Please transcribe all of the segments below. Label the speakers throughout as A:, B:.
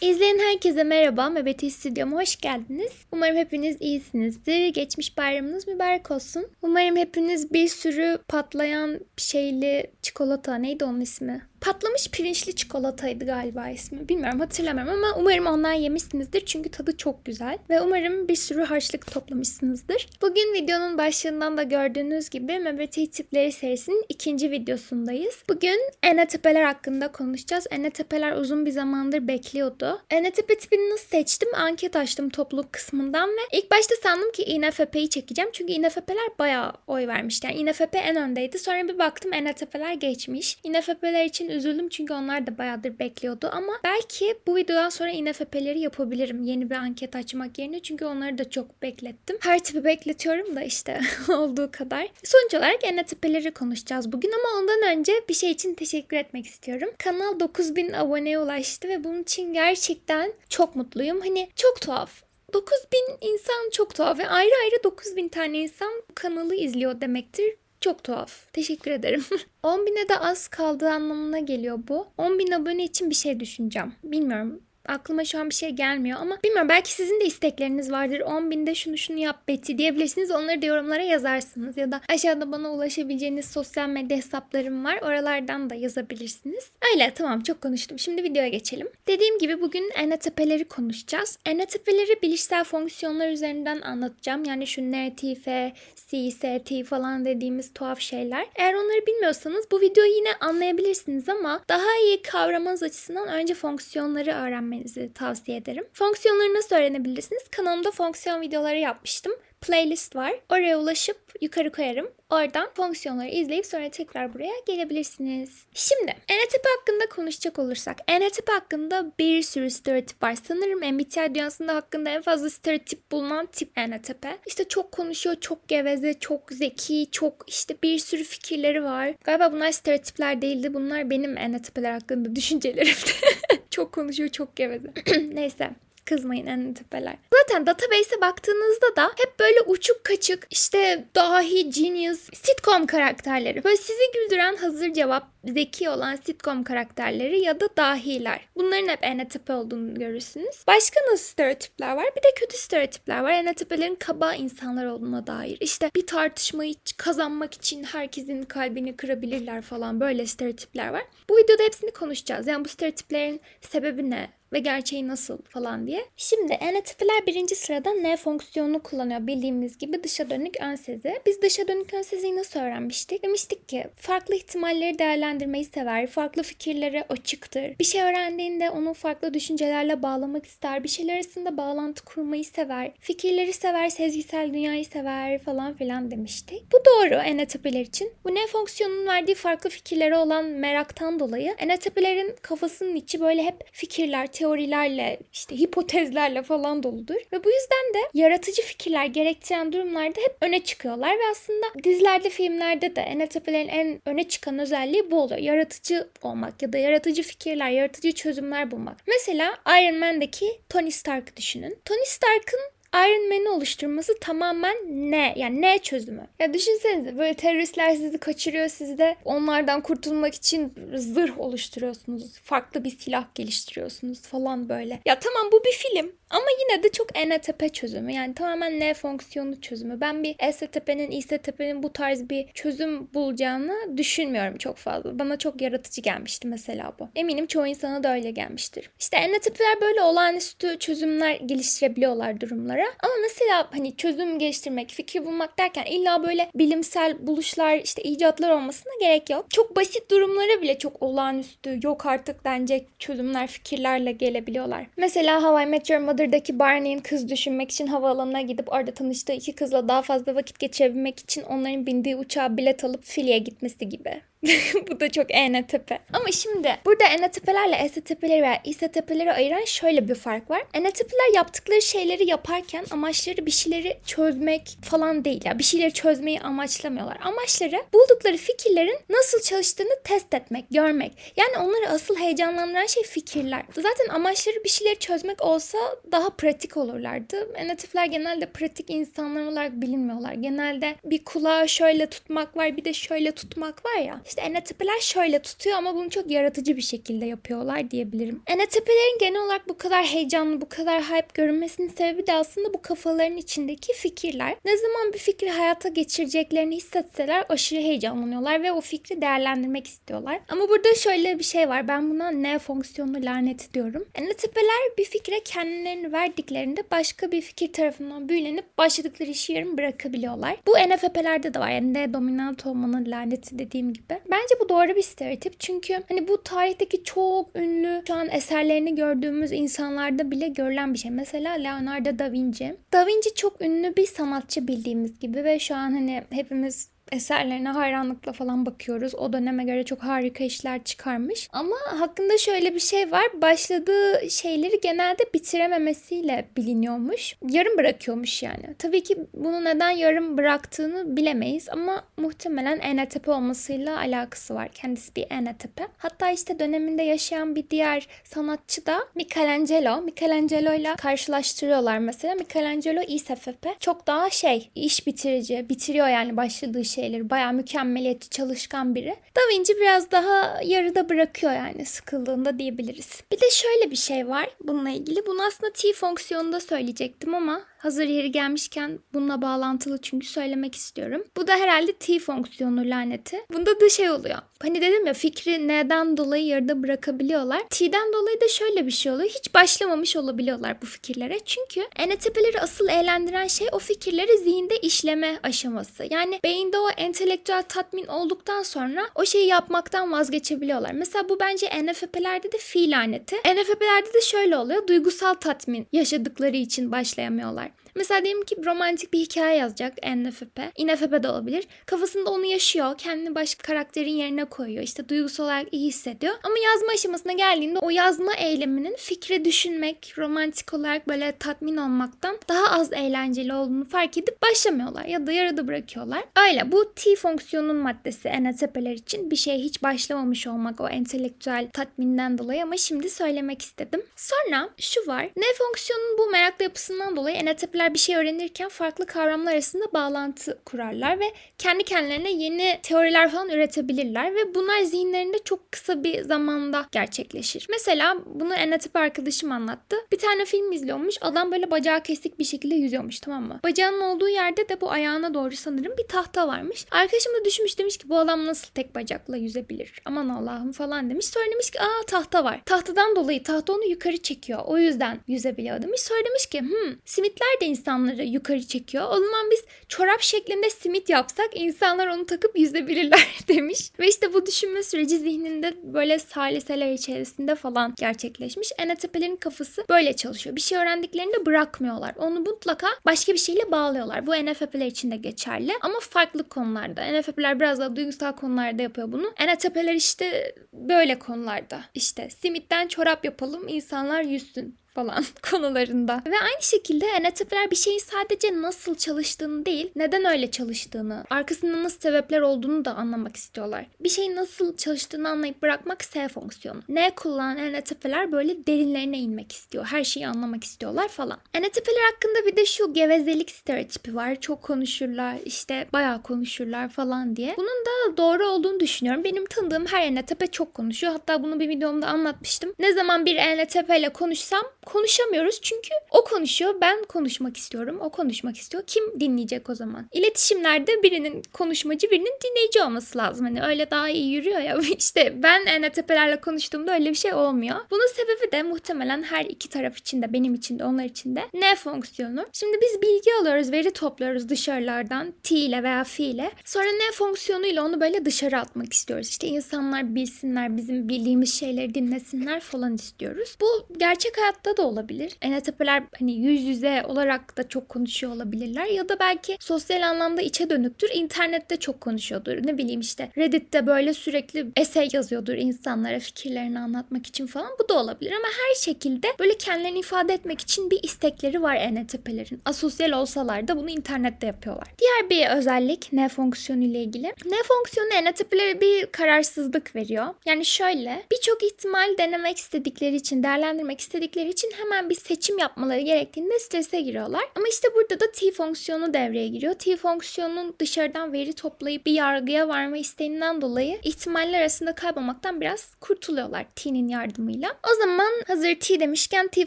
A: İzleyen herkese merhaba. Mebeti Stüdyo'ma hoş geldiniz. Umarım hepiniz iyisinizdir. Geçmiş bayramınız mübarek olsun. Umarım hepiniz bir sürü patlayan şeyli çikolata neydi onun ismi? Patlamış pirinçli çikolataydı galiba ismi. Bilmiyorum hatırlamıyorum ama umarım ondan yemişsinizdir. Çünkü tadı çok güzel. Ve umarım bir sürü harçlık toplamışsınızdır. Bugün videonun başlığından da gördüğünüz gibi Mebeti tipleri serisinin ikinci videosundayız. Bugün enetepeler hakkında konuşacağız. Enetepeler uzun bir zamandır bekliyordu. Enetepe tipini nasıl seçtim? Anket açtım topluluk kısmından ve ilk başta sandım ki INFP'yi çekeceğim. Çünkü INFP'ler bayağı oy vermişti. Yani INFP en öndeydi. Sonra bir baktım enetepeler geçmiş. INFP'ler için üzüldüm çünkü onlar da bayağıdır bekliyordu ama belki bu videodan sonra INFP'leri yapabilirim yeni bir anket açmak yerine çünkü onları da çok beklettim. Her tipi bekletiyorum da işte olduğu kadar. Sonuç olarak INFP'leri konuşacağız bugün ama ondan önce bir şey için teşekkür etmek istiyorum. Kanal 9000 aboneye ulaştı ve bunun için gerçekten çok mutluyum. Hani çok tuhaf. 9000 insan çok tuhaf ve ayrı ayrı 9000 tane insan bu kanalı izliyor demektir. Çok tuhaf. Teşekkür ederim. 10 bine de az kaldığı anlamına geliyor bu. 10 bin abone için bir şey düşüneceğim. Bilmiyorum. Aklıma şu an bir şey gelmiyor ama bilmiyorum belki sizin de istekleriniz vardır. 10 binde şunu şunu yap Betty diyebilirsiniz. Onları da yorumlara yazarsınız. Ya da aşağıda bana ulaşabileceğiniz sosyal medya hesaplarım var. Oralardan da yazabilirsiniz. Öyle tamam çok konuştum. Şimdi videoya geçelim. Dediğim gibi bugün NTP'leri konuşacağız. NTP'leri bilişsel fonksiyonlar üzerinden anlatacağım. Yani şu NTF, CST falan dediğimiz tuhaf şeyler. Eğer onları bilmiyorsanız bu videoyu yine anlayabilirsiniz ama daha iyi kavramanız açısından önce fonksiyonları öğrenmenizi tavsiye ederim. Fonksiyonları nasıl öğrenebilirsiniz? Kanalımda fonksiyon videoları yapmıştım playlist var. Oraya ulaşıp yukarı koyarım. Oradan fonksiyonları izleyip sonra tekrar buraya gelebilirsiniz. Şimdi NTP hakkında konuşacak olursak. NTP hakkında bir sürü stereotip var. Sanırım MBTI dünyasında hakkında en fazla stereotip bulunan tip NTP. İşte çok konuşuyor, çok geveze, çok zeki, çok işte bir sürü fikirleri var. Galiba bunlar stereotipler değildi. Bunlar benim NTP'ler hakkında düşüncelerimdi. çok konuşuyor, çok geveze. Neyse kızmayın NTP'ler. Zaten database'e baktığınızda da hep böyle uçuk kaçık işte dahi, genius, sitcom karakterleri. Böyle sizi güldüren hazır cevap, zeki olan sitcom karakterleri ya da dahiler. Bunların hep NTP olduğunu görürsünüz. Başka nasıl stereotipler var? Bir de kötü stereotipler var. NTP'lerin kaba insanlar olduğuna dair. İşte bir tartışmayı kazanmak için herkesin kalbini kırabilirler falan böyle stereotipler var. Bu videoda hepsini konuşacağız. Yani bu stereotiplerin sebebi ne? Ve gerçeği nasıl falan diye. Şimdi NTP'ler birinci sırada ne fonksiyonunu kullanıyor bildiğimiz gibi dışa dönük ön sezi. Biz dışa dönük ön seziyi nasıl öğrenmiştik? Demiştik ki farklı ihtimalleri değerlendirmeyi sever, farklı fikirlere açıktır. Bir şey öğrendiğinde onu farklı düşüncelerle bağlamak ister, bir şeyler arasında bağlantı kurmayı sever, fikirleri sever, sezgisel dünyayı sever falan filan demiştik. Bu doğru NTP'ler için. Bu ne fonksiyonunun verdiği farklı fikirlere olan meraktan dolayı NTP'lerin kafasının içi böyle hep fikirler, teorilerle, işte hipotezlerle falan doludur. Ve bu yüzden de yaratıcı fikirler gerektiren durumlarda hep öne çıkıyorlar ve aslında dizilerde, filmlerde de NLTP'lerin en öne çıkan özelliği bu oluyor. Yaratıcı olmak ya da yaratıcı fikirler, yaratıcı çözümler bulmak. Mesela Iron Man'deki Tony Stark'ı düşünün. Tony Stark'ın Iron Man'i oluşturması tamamen ne? Yani ne çözümü? Ya düşünsenize böyle teröristler sizi kaçırıyor. Siz de onlardan kurtulmak için zırh oluşturuyorsunuz. Farklı bir silah geliştiriyorsunuz falan böyle. Ya tamam bu bir film. Ama yine de çok NTP çözümü. Yani tamamen N fonksiyonu çözümü. Ben bir STP'nin, ISTP'nin bu tarz bir çözüm bulacağını düşünmüyorum çok fazla. Bana çok yaratıcı gelmişti mesela bu. Eminim çoğu insana da öyle gelmiştir. İşte NTP'ler böyle olağanüstü çözümler geliştirebiliyorlar durumlara. Ama mesela hani çözüm geliştirmek, fikir bulmak derken illa böyle bilimsel buluşlar, işte icatlar olmasına gerek yok. Çok basit durumlara bile çok olağanüstü, yok artık denecek çözümler, fikirlerle gelebiliyorlar. Mesela How I Met Your Mother'daki Barney'in kız düşünmek için havaalanına gidip orada tanıştığı iki kızla daha fazla vakit geçirebilmek için onların bindiği uçağa bilet alıp Philly'e gitmesi gibi. Bu da çok ENTP. Ama şimdi burada ENTP'lerle STP'leri veya İSTP'leri ayıran şöyle bir fark var. ENTP'ler yaptıkları şeyleri yaparken amaçları bir şeyleri çözmek falan değil. Ya bir şeyleri çözmeyi amaçlamıyorlar. Amaçları buldukları fikirlerin nasıl çalıştığını test etmek, görmek. Yani onları asıl heyecanlandıran şey fikirler. Zaten amaçları bir şeyleri çözmek olsa daha pratik olurlardı. ENTP'ler genelde pratik insanlar olarak bilinmiyorlar. Genelde bir kulağı şöyle tutmak var, bir de şöyle tutmak var ya. İşte ENTP'ler şöyle tutuyor ama bunu çok yaratıcı bir şekilde yapıyorlar diyebilirim. ENTP'lerin genel olarak bu kadar heyecanlı, bu kadar hype görünmesinin sebebi de aslında bu kafaların içindeki fikirler. Ne zaman bir fikri hayata geçireceklerini hissetseler aşırı heyecanlanıyorlar ve o fikri değerlendirmek istiyorlar. Ama burada şöyle bir şey var. Ben buna ne fonksiyonlu lanet diyorum. ENTP'ler bir fikre kendilerini verdiklerinde başka bir fikir tarafından büyülenip başladıkları işi yarım bırakabiliyorlar. Bu NFP'lerde de var. Yani ne dominant olmanın laneti dediğim gibi. Bence bu doğru bir stereotip. Çünkü hani bu tarihteki çok ünlü şu an eserlerini gördüğümüz insanlarda bile görülen bir şey. Mesela Leonardo da Vinci. Da Vinci çok ünlü bir sanatçı bildiğimiz gibi ve şu an hani hepimiz eserlerine hayranlıkla falan bakıyoruz. O döneme göre çok harika işler çıkarmış. Ama hakkında şöyle bir şey var. Başladığı şeyleri genelde bitirememesiyle biliniyormuş. Yarım bırakıyormuş yani. Tabii ki bunu neden yarım bıraktığını bilemeyiz ama muhtemelen ENTP olmasıyla alakası var. Kendisi bir ENTP. Hatta işte döneminde yaşayan bir diğer sanatçı da Michelangelo. Michelangelo ile karşılaştırıyorlar mesela. Michelangelo ISFP. Çok daha şey iş bitirici. Bitiriyor yani başladığı şey şeyleri. Bayağı mükemmeliyetçi, çalışkan biri. Da Vinci biraz daha yarıda bırakıyor yani sıkıldığında diyebiliriz. Bir de şöyle bir şey var bununla ilgili. Bunu aslında T fonksiyonunda söyleyecektim ama Hazır yeri gelmişken bununla bağlantılı çünkü söylemek istiyorum. Bu da herhalde T fonksiyonu laneti. Bunda da şey oluyor. Hani dedim ya fikri neden dolayı yarıda bırakabiliyorlar. T'den dolayı da şöyle bir şey oluyor. Hiç başlamamış olabiliyorlar bu fikirlere. Çünkü ENTP'leri asıl eğlendiren şey o fikirleri zihinde işleme aşaması. Yani beyinde o entelektüel tatmin olduktan sonra o şeyi yapmaktan vazgeçebiliyorlar. Mesela bu bence NFP'lerde de fi laneti. NFP'lerde de şöyle oluyor. Duygusal tatmin yaşadıkları için başlayamıyorlar. Mesela diyelim ki romantik bir hikaye yazacak NFP. INFP de olabilir. Kafasında onu yaşıyor. Kendini başka karakterin yerine koyuyor. İşte duygusal olarak iyi hissediyor. Ama yazma aşamasına geldiğinde o yazma eyleminin fikre düşünmek, romantik olarak böyle tatmin olmaktan daha az eğlenceli olduğunu fark edip başlamıyorlar. Ya da yarıda bırakıyorlar. Öyle bu T fonksiyonun maddesi NFP'ler için bir şeye hiç başlamamış olmak o entelektüel tatminden dolayı ama şimdi söylemek istedim. Sonra şu var. N fonksiyonun bu meraklı yapısından dolayı NFP'ler öğrenciler bir şey öğrenirken farklı kavramlar arasında bağlantı kurarlar ve kendi kendilerine yeni teoriler falan üretebilirler ve bunlar zihinlerinde çok kısa bir zamanda gerçekleşir. Mesela bunu NLP arkadaşım anlattı. Bir tane film izliyormuş. Adam böyle bacağı kesik bir şekilde yüzüyormuş tamam mı? Bacağının olduğu yerde de bu ayağına doğru sanırım bir tahta varmış. Arkadaşım da düşmüş demiş ki bu adam nasıl tek bacakla yüzebilir? Aman Allah'ım falan demiş. Sonra ki aa tahta var. Tahtadan dolayı tahta onu yukarı çekiyor. O yüzden yüzebiliyor demiş. Sonra ki hmm simitler de insanları yukarı çekiyor. O zaman biz çorap şeklinde simit yapsak insanlar onu takıp yüzebilirler demiş. Ve işte bu düşünme süreci zihninde böyle saliseler içerisinde falan gerçekleşmiş. ENTP'lerin kafası böyle çalışıyor. Bir şey öğrendiklerinde bırakmıyorlar. Onu mutlaka başka bir şeyle bağlıyorlar. Bu NFP'ler için de geçerli ama farklı konularda. NFP'ler biraz daha duygusal konularda yapıyor bunu. NFP'ler işte böyle konularda. İşte simitten çorap yapalım insanlar yüzsün falan konularında. Ve aynı şekilde NTP'ler bir şeyin sadece nasıl çalıştığını değil, neden öyle çalıştığını, arkasında nasıl sebepler olduğunu da anlamak istiyorlar. Bir şeyin nasıl çalıştığını anlayıp bırakmak S fonksiyonu. Ne kullanan NTP'ler böyle derinlerine inmek istiyor. Her şeyi anlamak istiyorlar falan. NTP'ler hakkında bir de şu gevezelik stereotipi var. Çok konuşurlar, işte bayağı konuşurlar falan diye. Bunun da doğru olduğunu düşünüyorum. Benim tanıdığım her NTP çok konuşuyor. Hatta bunu bir videomda anlatmıştım. Ne zaman bir NTP ile konuşsam konuşamıyoruz çünkü o konuşuyor, ben konuşmak istiyorum, o konuşmak istiyor. Kim dinleyecek o zaman? İletişimlerde birinin konuşmacı, birinin dinleyici olması lazım. Hani öyle daha iyi yürüyor ya. İşte ben ENTP'lerle konuştuğumda öyle bir şey olmuyor. Bunun sebebi de muhtemelen her iki taraf için de, benim için de, onlar için de ne fonksiyonu. Şimdi biz bilgi alıyoruz, veri topluyoruz dışarılardan T ile veya F ile. Sonra ne fonksiyonuyla onu böyle dışarı atmak istiyoruz. İşte insanlar bilsinler, bizim bildiğimiz şeyleri dinlesinler falan istiyoruz. Bu gerçek hayatta da olabilir. NTP'ler hani yüz yüze olarak da çok konuşuyor olabilirler ya da belki sosyal anlamda içe dönüktür. İnternette çok konuşuyordur. Ne bileyim işte Reddit'te böyle sürekli essay yazıyordur insanlara fikirlerini anlatmak için falan. Bu da olabilir ama her şekilde böyle kendilerini ifade etmek için bir istekleri var NTP'lerin. Asosyal olsalar da bunu internette yapıyorlar. Diğer bir özellik ne fonksiyonu ile ilgili. Ne fonksiyonu NTP'lere bir kararsızlık veriyor. Yani şöyle birçok ihtimal denemek istedikleri için, değerlendirmek istedikleri için için hemen bir seçim yapmaları gerektiğinde strese giriyorlar. Ama işte burada da T fonksiyonu devreye giriyor. T fonksiyonun dışarıdan veri toplayıp bir yargıya varma isteğinden dolayı ihtimaller arasında kaybolmaktan biraz kurtuluyorlar T'nin yardımıyla. O zaman hazır T demişken T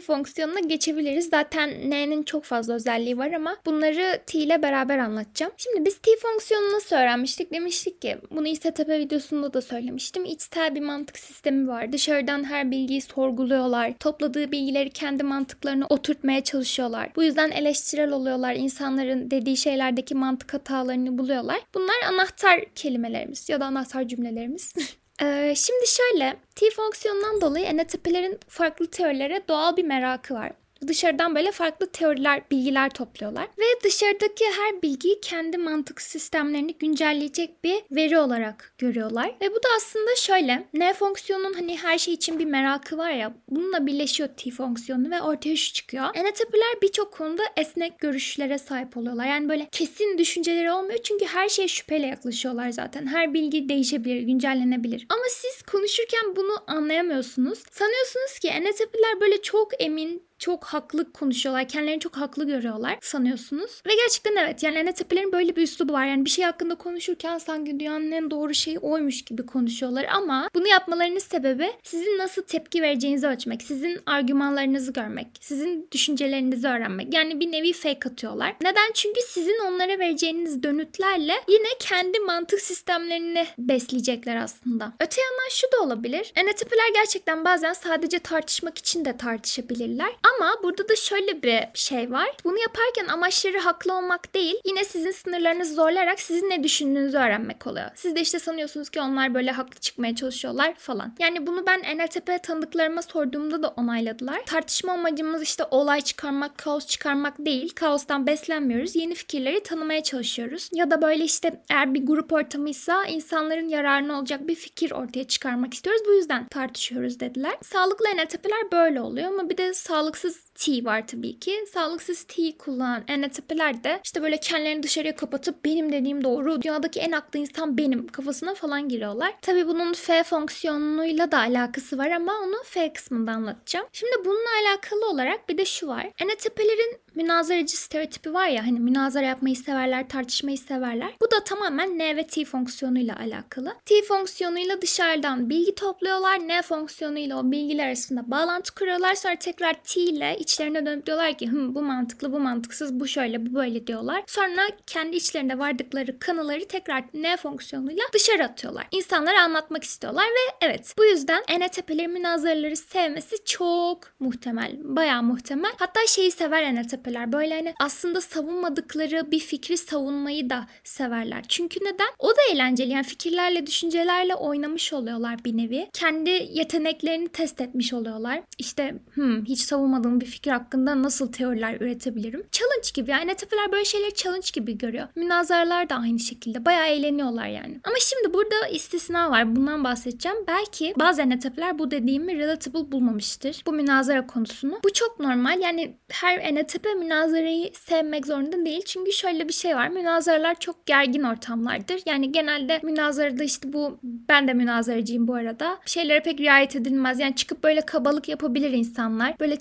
A: fonksiyonuna geçebiliriz. Zaten N'nin çok fazla özelliği var ama bunları T ile beraber anlatacağım. Şimdi biz T fonksiyonunu nasıl öğrenmiştik? Demiştik ki bunu İSTP videosunda da söylemiştim. İçsel bir mantık sistemi var. Dışarıdan her bilgiyi sorguluyorlar. Topladığı bilgileri kendi mantıklarına oturtmaya çalışıyorlar. Bu yüzden eleştirel oluyorlar. İnsanların dediği şeylerdeki mantık hatalarını buluyorlar. Bunlar anahtar kelimelerimiz ya da anahtar cümlelerimiz. Ee, şimdi şöyle, T fonksiyonundan dolayı NLP'lerin farklı teorilere doğal bir merakı var dışarıdan böyle farklı teoriler, bilgiler topluyorlar. Ve dışarıdaki her bilgiyi kendi mantık sistemlerini güncelleyecek bir veri olarak görüyorlar. Ve bu da aslında şöyle. N fonksiyonunun hani her şey için bir merakı var ya. Bununla birleşiyor T fonksiyonu ve ortaya şu çıkıyor. NLP'ler birçok konuda esnek görüşlere sahip oluyorlar. Yani böyle kesin düşünceleri olmuyor. Çünkü her şeye şüpheyle yaklaşıyorlar zaten. Her bilgi değişebilir, güncellenebilir. Ama siz konuşurken bunu anlayamıyorsunuz. Sanıyorsunuz ki NLP'ler böyle çok emin, çok haklı konuşuyorlar. Kendilerini çok haklı görüyorlar sanıyorsunuz. Ve gerçekten evet yani NTP'lerin böyle bir üslubu var. Yani bir şey hakkında konuşurken sanki dünyanın en doğru şeyi oymuş gibi konuşuyorlar. Ama bunu yapmalarının sebebi sizin nasıl tepki vereceğinizi ölçmek. Sizin argümanlarınızı görmek. Sizin düşüncelerinizi öğrenmek. Yani bir nevi fake atıyorlar. Neden? Çünkü sizin onlara vereceğiniz dönütlerle yine kendi mantık sistemlerini besleyecekler aslında. Öte yandan şu da olabilir. NTP'ler gerçekten bazen sadece tartışmak için de tartışabilirler. Ama burada da şöyle bir şey var. Bunu yaparken amaçları haklı olmak değil, yine sizin sınırlarınızı zorlayarak sizin ne düşündüğünüzü öğrenmek oluyor. Siz de işte sanıyorsunuz ki onlar böyle haklı çıkmaya çalışıyorlar falan. Yani bunu ben NLTP tanıdıklarıma sorduğumda da onayladılar. Tartışma amacımız işte olay çıkarmak, kaos çıkarmak değil. Kaostan beslenmiyoruz. Yeni fikirleri tanımaya çalışıyoruz. Ya da böyle işte eğer bir grup ortamıysa insanların yararına olacak bir fikir ortaya çıkarmak istiyoruz. Bu yüzden tartışıyoruz dediler. Sağlıklı NLTP'ler böyle oluyor ama bir de sağlık sağlıksız tea var tabii ki. Sağlıksız tea kullanan NLP'ler de işte böyle kendilerini dışarıya kapatıp benim dediğim doğru, dünyadaki en aklı insan benim kafasına falan giriyorlar. Tabii bunun F fonksiyonuyla da alakası var ama onu F kısmında anlatacağım. Şimdi bununla alakalı olarak bir de şu var. NLP'lerin münazaracı stereotipi var ya hani münazara yapmayı severler, tartışmayı severler. Bu da tamamen N ve T fonksiyonuyla alakalı. T fonksiyonuyla dışarıdan bilgi topluyorlar. N fonksiyonuyla o bilgiler arasında bağlantı kuruyorlar. Sonra tekrar T ile içlerine dönüp diyorlar ki Hım, bu mantıklı, bu mantıksız, bu şöyle, bu böyle diyorlar. Sonra kendi içlerinde vardıkları kanıları tekrar N fonksiyonuyla dışarı atıyorlar. İnsanlara anlatmak istiyorlar ve evet bu yüzden NLP'leri münazaraları sevmesi çok muhtemel. Bayağı muhtemel. Hatta şeyi sever NLP'ler. Böyle hani aslında savunmadıkları bir fikri savunmayı da severler. Çünkü neden? O da eğlenceli. Yani fikirlerle, düşüncelerle oynamış oluyorlar bir nevi. Kendi yeteneklerini test etmiş oluyorlar. İşte hmm, hiç savunmadığım bir fikir hakkında nasıl teoriler üretebilirim? Challenge gibi yani NTP'ler böyle şeyleri challenge gibi görüyor. Münazaralar da aynı şekilde. Bayağı eğleniyorlar yani. Ama şimdi burada istisna var. Bundan bahsedeceğim. Belki bazı NTP'ler bu dediğimi relatable bulmamıştır. Bu münazara konusunu. Bu çok normal. Yani her NTP münazarayı sevmek zorunda değil. Çünkü şöyle bir şey var. Münazaralar çok gergin ortamlardır. Yani genelde münazarada işte bu ben de münazaracıyım bu arada. Şeylere pek riayet edilmez. Yani çıkıp böyle kabalık yapabilir insanlar. Böyle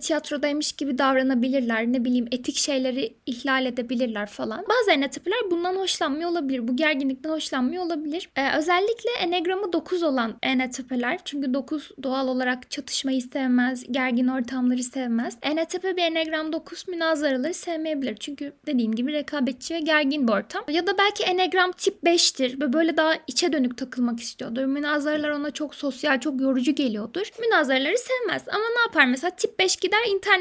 A: tiyatrodaymış gibi davranabilirler. Ne bileyim etik şeyleri ihlal edebilirler falan. Bazı enetipler bundan hoşlanmıyor olabilir. Bu gerginlikten hoşlanmıyor olabilir. Ee, özellikle enegramı 9 olan enetipeler. Çünkü 9 doğal olarak çatışmayı sevmez. Gergin ortamları sevmez. Enetipe bir enegram 9 münazaraları sevmeyebilir. Çünkü dediğim gibi rekabetçi ve gergin bir ortam. Ya da belki enegram tip 5'tir ve böyle daha içe dönük takılmak istiyordur. Münazaralar ona çok sosyal, çok yorucu geliyordur. Münazaraları sevmez. Ama ne yapar mesela tip 5 gider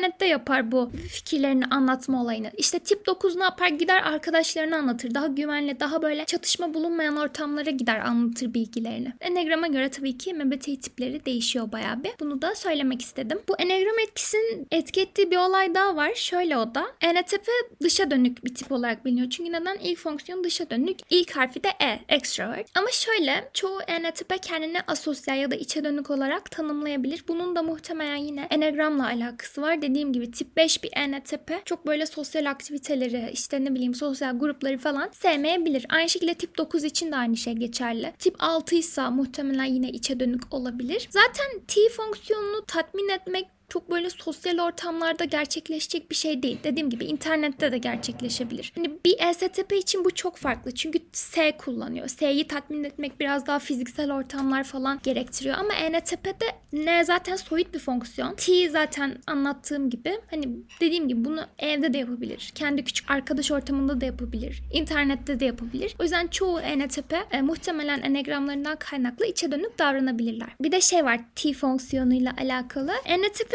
A: internette yapar bu fikirlerini anlatma olayını. İşte tip 9 ne yapar? Gider arkadaşlarına anlatır. Daha güvenli, daha böyle çatışma bulunmayan ortamlara gider anlatır bilgilerini. Enegrama göre tabii ki MBTI tipleri değişiyor bayağı bir. Bunu da söylemek istedim. Bu enegram etkisinin etki ettiği bir olay daha var. Şöyle o da. ENTP dışa dönük bir tip olarak biliniyor. Çünkü neden? ilk fonksiyon dışa dönük. İlk harfi de E, extrovert. Ama şöyle çoğu ENTP kendini asosyal ya da içe dönük olarak tanımlayabilir. Bunun da muhtemelen yine enegramla alakası var. Dediğim gibi tip 5 bir ENTP çok böyle sosyal aktiviteleri işte ne bileyim sosyal grupları falan sevmeyebilir. Aynı şekilde tip 9 için de aynı şey geçerli. Tip 6 ise muhtemelen yine içe dönük olabilir. Zaten T fonksiyonunu tatmin etmek çok böyle sosyal ortamlarda gerçekleşecek bir şey değil. Dediğim gibi internette de gerçekleşebilir. Hani bir ESTP için bu çok farklı. Çünkü S kullanıyor. S'yi tatmin etmek biraz daha fiziksel ortamlar falan gerektiriyor. Ama ENTP'de N zaten soyut bir fonksiyon. T zaten anlattığım gibi hani dediğim gibi bunu evde de yapabilir. Kendi küçük arkadaş ortamında da yapabilir. internette de yapabilir. O yüzden çoğu ENTP e, muhtemelen enegramlarından kaynaklı içe dönük davranabilirler. Bir de şey var T fonksiyonuyla alakalı.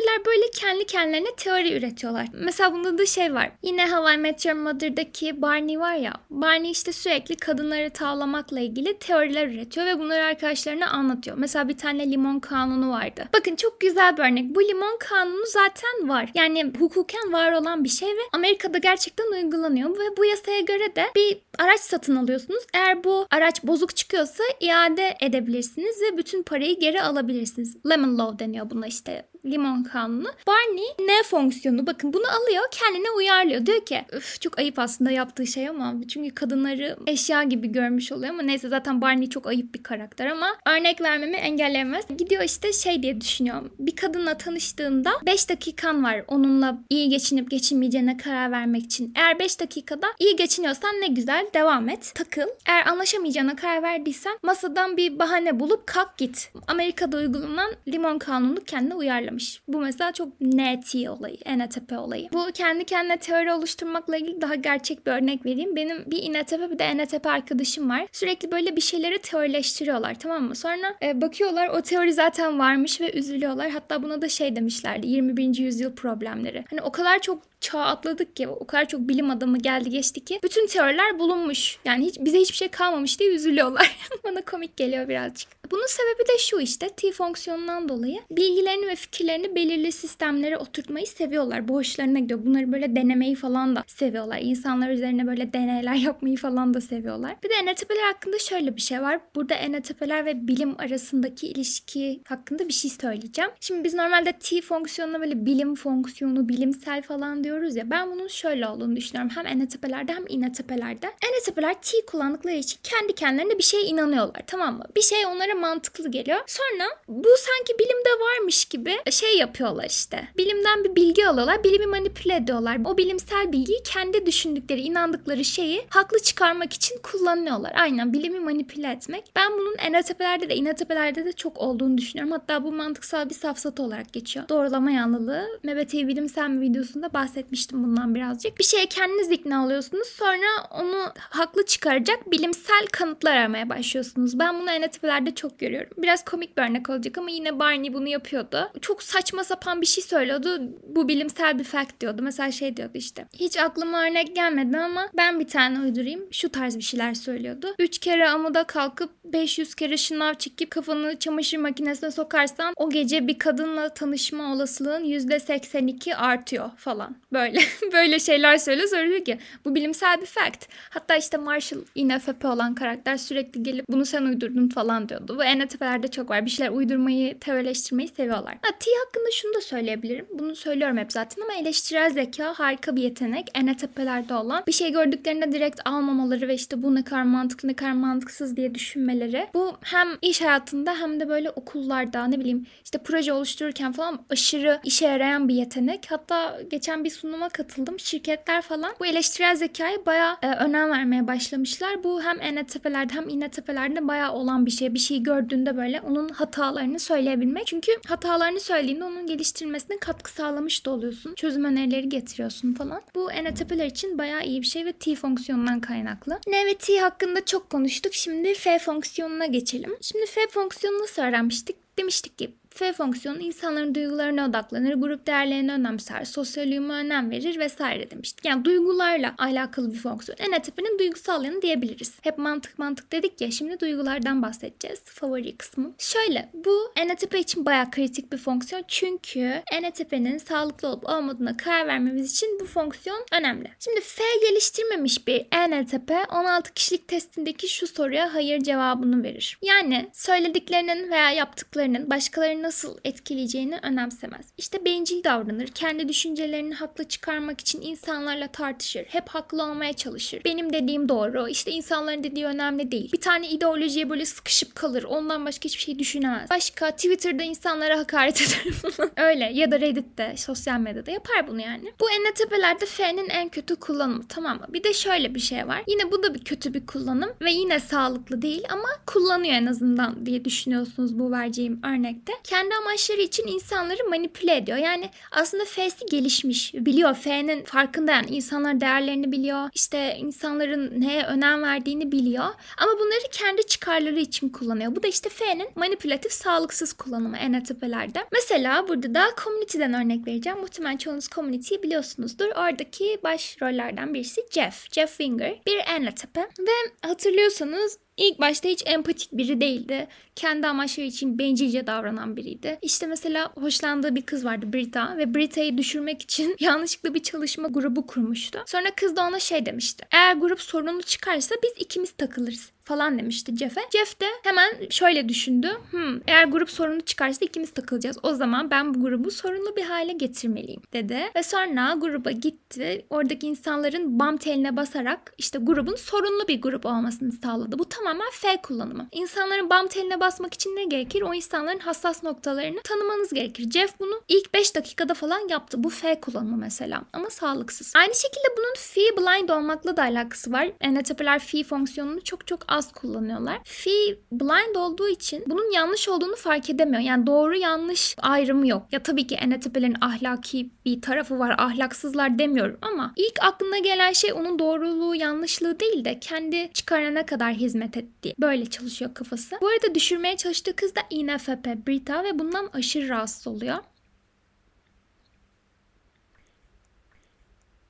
A: ENTP'ler böyle kendi kendilerine teori üretiyorlar. Mesela bunda da şey var. Yine How I Met Your Mother'daki Barney var ya. Barney işte sürekli kadınları tavlamakla ilgili teoriler üretiyor ve bunları arkadaşlarına anlatıyor. Mesela bir tane limon kanunu vardı. Bakın çok güzel bir örnek. Bu limon kanunu zaten var. Yani hukuken var olan bir şey ve Amerika'da gerçekten uygulanıyor ve bu yasaya göre de bir araç satın alıyorsunuz. Eğer bu araç bozuk çıkıyorsa iade edebilirsiniz ve bütün parayı geri alabilirsiniz. Lemon law deniyor buna işte limon kanunu. Barney ne fonksiyonu bakın bunu alıyor kendine uyarlıyor. Diyor ki Üf, çok ayıp aslında yaptığı şey ama çünkü kadınları eşya gibi görmüş oluyor ama neyse zaten Barney çok ayıp bir karakter ama örnek vermemi engelleyemez. Gidiyor işte şey diye düşünüyor. Bir kadınla tanıştığında 5 dakikan var onunla iyi geçinip geçinmeyeceğine karar vermek için. Eğer 5 dakikada iyi geçiniyorsan ne güzel devam et takıl. Eğer anlaşamayacağına karar verdiysen masadan bir bahane bulup kalk git. Amerika'da uygulanan limon kanunu kendine uyarlamış. Bu mesela çok NT olayı, NTP olayı. Bu kendi kendine teori oluşturmakla ilgili daha gerçek bir örnek vereyim. Benim bir INTP bir de NTP arkadaşım var. Sürekli böyle bir şeyleri teorileştiriyorlar tamam mı? Sonra e, bakıyorlar o teori zaten varmış ve üzülüyorlar. Hatta buna da şey demişlerdi 21. yüzyıl problemleri. Hani o kadar çok çağ atladık ki o kadar çok bilim adamı geldi geçti ki bütün teoriler bulunmuş. Yani hiç bize hiçbir şey kalmamış diye üzülüyorlar. Bana komik geliyor birazcık. Bunun sebebi de şu işte T fonksiyonundan dolayı bilgilerini ve fikirlerini belirli sistemlere oturtmayı seviyorlar. Bu hoşlarına gidiyor. Bunları böyle denemeyi falan da seviyorlar. İnsanlar üzerine böyle deneyler yapmayı falan da seviyorlar. Bir de ENTP'ler hakkında şöyle bir şey var. Burada ENTP'ler ve bilim arasındaki ilişki hakkında bir şey söyleyeceğim. Şimdi biz normalde T fonksiyonuna böyle bilim fonksiyonu, bilimsel falan diyoruz ya. Ben bunun şöyle olduğunu düşünüyorum. Hem ENTP'lerde hem INTP'lerde. ENTP'ler T kullandıkları için kendi kendilerine bir şeye inanıyorlar. Tamam mı? Bir şey onlara mantıklı geliyor. Sonra bu sanki bilimde varmış gibi şey yapıyorlar işte. Bilimden bir bilgi alıyorlar. Bilimi manipüle ediyorlar. O bilimsel bilgiyi kendi düşündükleri, inandıkları şeyi haklı çıkarmak için kullanıyorlar. Aynen bilimi manipüle etmek. Ben bunun ENTP'lerde de INTP'lerde de çok olduğunu düşünüyorum. Hatta bu mantıksal bir safsatı olarak geçiyor. Doğrulama yanlılığı. MBT bilimsel mi videosunda bahsetmiştim bundan birazcık. Bir şeye kendiniz ikna oluyorsunuz. Sonra onu haklı çıkaracak bilimsel kanıtlar aramaya başlıyorsunuz. Ben bunu ENTP'lerde çok görüyorum. Biraz komik bir örnek olacak ama yine Barney bunu yapıyordu. Çok saçma sapan bir şey söylüyordu. Bu bilimsel bir fact diyordu. Mesela şey diyordu işte. Hiç aklıma örnek gelmedi ama ben bir tane uydurayım. Şu tarz bir şeyler söylüyordu. 3 kere amuda kalkıp 500 kere şınav çekip kafanı çamaşır makinesine sokarsan o gece bir kadınla tanışma olasılığın %82 artıyor falan. Böyle böyle şeyler söylüyor. Söylüyor ki bu bilimsel bir fact. Hatta işte Marshall INFP olan karakter sürekli gelip bunu sen uydurdun falan diyordu. Bu ENTP'lerde çok var. Bir şeyler uydurmayı, teorileştirmeyi seviyorlar. Ha, T hakkında şunu da söyleyebilirim. Bunu söylüyorum hep zaten ama eleştirel zeka harika bir yetenek. ENTP'lerde olan. Bir şey gördüklerinde direkt almamaları ve işte bu ne kadar mantıklı ne kadar mantıksız diye düşünmeleri. Bu hem iş hayatında hem de böyle okullarda ne bileyim işte proje oluştururken falan aşırı işe yarayan bir yetenek. Hatta geçen bir sunuma katıldım. Şirketler falan bu eleştirel zekayı bayağı e, önem vermeye başlamışlar. Bu hem ENTP'lerde hem INTP'lerde bayağı olan bir şey. Bir şey gördüğünde böyle onun hatalarını söyleyebilmek. Çünkü hatalarını söylediğinde onun geliştirilmesine katkı sağlamış da oluyorsun. Çözüm önerileri getiriyorsun falan. Bu ENTP'ler için bayağı iyi bir şey ve T fonksiyonundan kaynaklı. N ve T hakkında çok konuştuk. Şimdi F fonksiyonuna geçelim. Şimdi F fonksiyonunu nasıl öğrenmiştik? Demiştik ki F fonksiyonu insanların duygularına odaklanır, grup değerlerini önemser, sosyal uyuma önem verir vesaire demiştik. Yani duygularla alakalı bir fonksiyon. ENTP'nin duygusal yanı diyebiliriz. Hep mantık mantık dedik ya şimdi duygulardan bahsedeceğiz. Favori kısmı. Şöyle bu ENTP için bayağı kritik bir fonksiyon çünkü ENTP'nin sağlıklı olup olmadığına karar vermemiz için bu fonksiyon önemli. Şimdi F geliştirmemiş bir ENTP 16 kişilik testindeki şu soruya hayır cevabını verir. Yani söylediklerinin veya yaptıklarının başkalarının nasıl etkileyeceğini önemsemez. İşte bencil davranır, kendi düşüncelerini haklı çıkarmak için insanlarla tartışır, hep haklı olmaya çalışır. Benim dediğim doğru, işte insanların dediği önemli değil. Bir tane ideolojiye böyle sıkışıp kalır, ondan başka hiçbir şey düşünemez. Başka Twitter'da insanlara hakaret eder. Öyle ya da Reddit'te, sosyal medyada yapar bunu yani. Bu NTP'lerde F'nin en kötü kullanımı tamam mı? Bir de şöyle bir şey var. Yine bu da bir kötü bir kullanım ve yine sağlıklı değil ama kullanıyor en azından diye düşünüyorsunuz bu vereceğim örnekte. Kendi amaçları için insanları manipüle ediyor. Yani aslında F'si gelişmiş. Biliyor F'nin farkında yani insanlar değerlerini biliyor. İşte insanların neye önem verdiğini biliyor. Ama bunları kendi çıkarları için kullanıyor. Bu da işte F'nin manipülatif sağlıksız kullanımı NLP'lerde. Mesela burada da community'den örnek vereceğim. Muhtemelen çoğunuz community'yi biliyorsunuzdur. Oradaki başrollerden birisi Jeff. Jeff Winger. Bir NLP. Ve hatırlıyorsanız İlk başta hiç empatik biri değildi. Kendi amaçları için bencilce davranan biriydi. İşte mesela hoşlandığı bir kız vardı Brita ve Brita'yı düşürmek için yanlışlıkla bir çalışma grubu kurmuştu. Sonra kız da ona şey demişti. Eğer grup sorunlu çıkarsa biz ikimiz takılırız falan demişti Jeff'e. Jeff de hemen şöyle düşündü. Hmm, eğer grup sorunu çıkarsa ikimiz takılacağız. O zaman ben bu grubu sorunlu bir hale getirmeliyim dedi. Ve sonra gruba gitti. Oradaki insanların bam teline basarak işte grubun sorunlu bir grup olmasını sağladı. Bu tamamen F kullanımı. İnsanların bam teline basmak için ne gerekir? O insanların hassas noktalarını tanımanız gerekir. Jeff bunu ilk 5 dakikada falan yaptı. Bu F kullanımı mesela. Ama sağlıksız. Aynı şekilde bunun fee blind olmakla da alakası var. NLP'ler fee fonksiyonunu çok çok az kullanıyorlar. Fee blind olduğu için bunun yanlış olduğunu fark edemiyor. Yani doğru yanlış ayrımı yok. Ya tabii ki NLP'lerin ahlaki bir tarafı var. Ahlaksızlar demiyorum ama ilk aklına gelen şey onun doğruluğu yanlışlığı değil de kendi çıkarana kadar hizmet ettiği. Böyle çalışıyor kafası. Bu arada düşürmeye çalıştığı kız da INFP Brita ve bundan aşırı rahatsız oluyor.